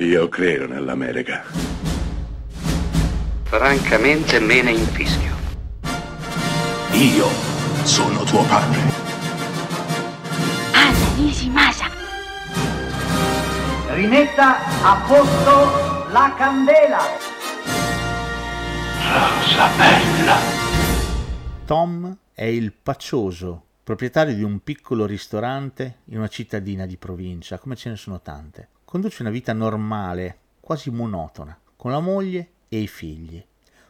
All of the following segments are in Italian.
Io credo nell'America. Francamente me ne infischio. Io sono tuo padre. Anna Nishimasa. Rimetta a posto la candela. Rosa bella. Tom è il pacioso proprietario di un piccolo ristorante in una cittadina di provincia, come ce ne sono tante. Conduce una vita normale, quasi monotona, con la moglie e i figli.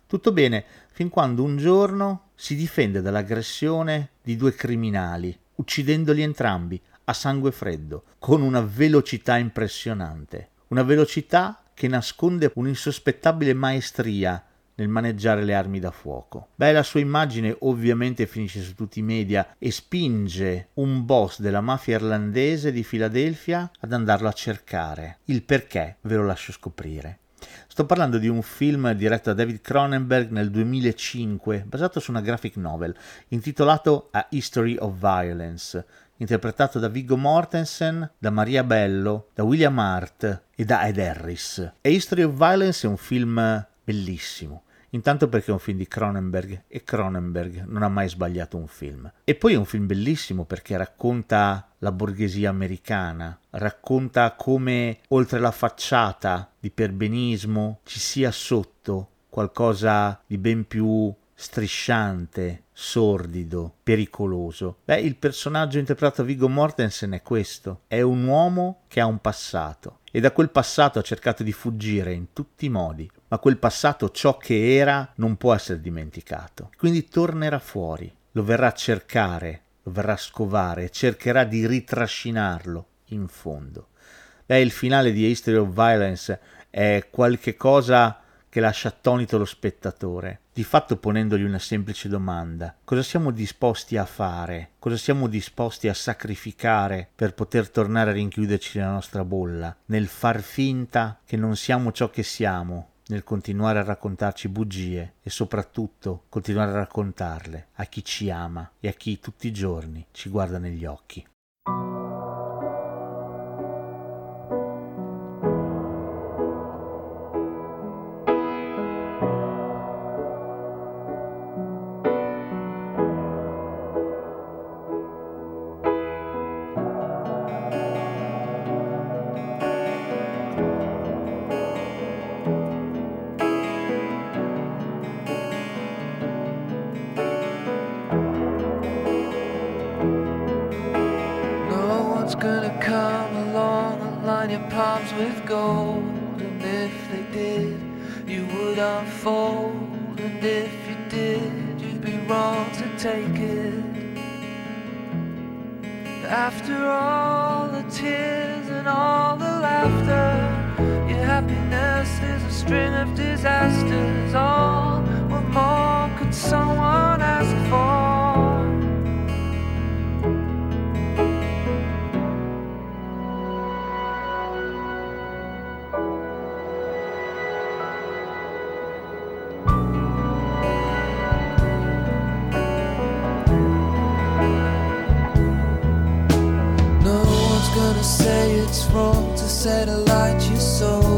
Tutto bene fin quando un giorno si difende dall'aggressione di due criminali, uccidendoli entrambi a sangue freddo, con una velocità impressionante. Una velocità che nasconde un'insospettabile maestria nel maneggiare le armi da fuoco. Beh, la sua immagine ovviamente finisce su tutti i media e spinge un boss della mafia irlandese di Filadelfia ad andarlo a cercare. Il perché ve lo lascio scoprire. Sto parlando di un film diretto da David Cronenberg nel 2005, basato su una graphic novel, intitolato A History of Violence, interpretato da Viggo Mortensen, da Maria Bello, da William Hart e da Ed Harris. A History of Violence è un film bellissimo, Intanto perché è un film di Cronenberg e Cronenberg non ha mai sbagliato un film. E poi è un film bellissimo perché racconta la borghesia americana, racconta come oltre la facciata di perbenismo ci sia sotto qualcosa di ben più strisciante, sordido, pericoloso. Beh, il personaggio interpretato da Viggo Mortensen è questo, è un uomo che ha un passato e da quel passato ha cercato di fuggire in tutti i modi, ma quel passato, ciò che era, non può essere dimenticato. Quindi tornerà fuori, lo verrà a cercare, lo verrà a scovare cercherà di ritrascinarlo in fondo. Beh, il finale di History of Violence è qualche cosa che lascia attonito lo spettatore, di fatto ponendogli una semplice domanda. Cosa siamo disposti a fare? Cosa siamo disposti a sacrificare per poter tornare a rinchiuderci nella nostra bolla? Nel far finta che non siamo ciò che siamo, nel continuare a raccontarci bugie e soprattutto continuare a raccontarle a chi ci ama e a chi tutti i giorni ci guarda negli occhi. gonna come along and line your palms with gold. And if they did, you would unfold. And if you did, you'd be wrong to take it. After all the tears and all the laughter, your happiness is a string of disasters. All say it's wrong to set alight your soul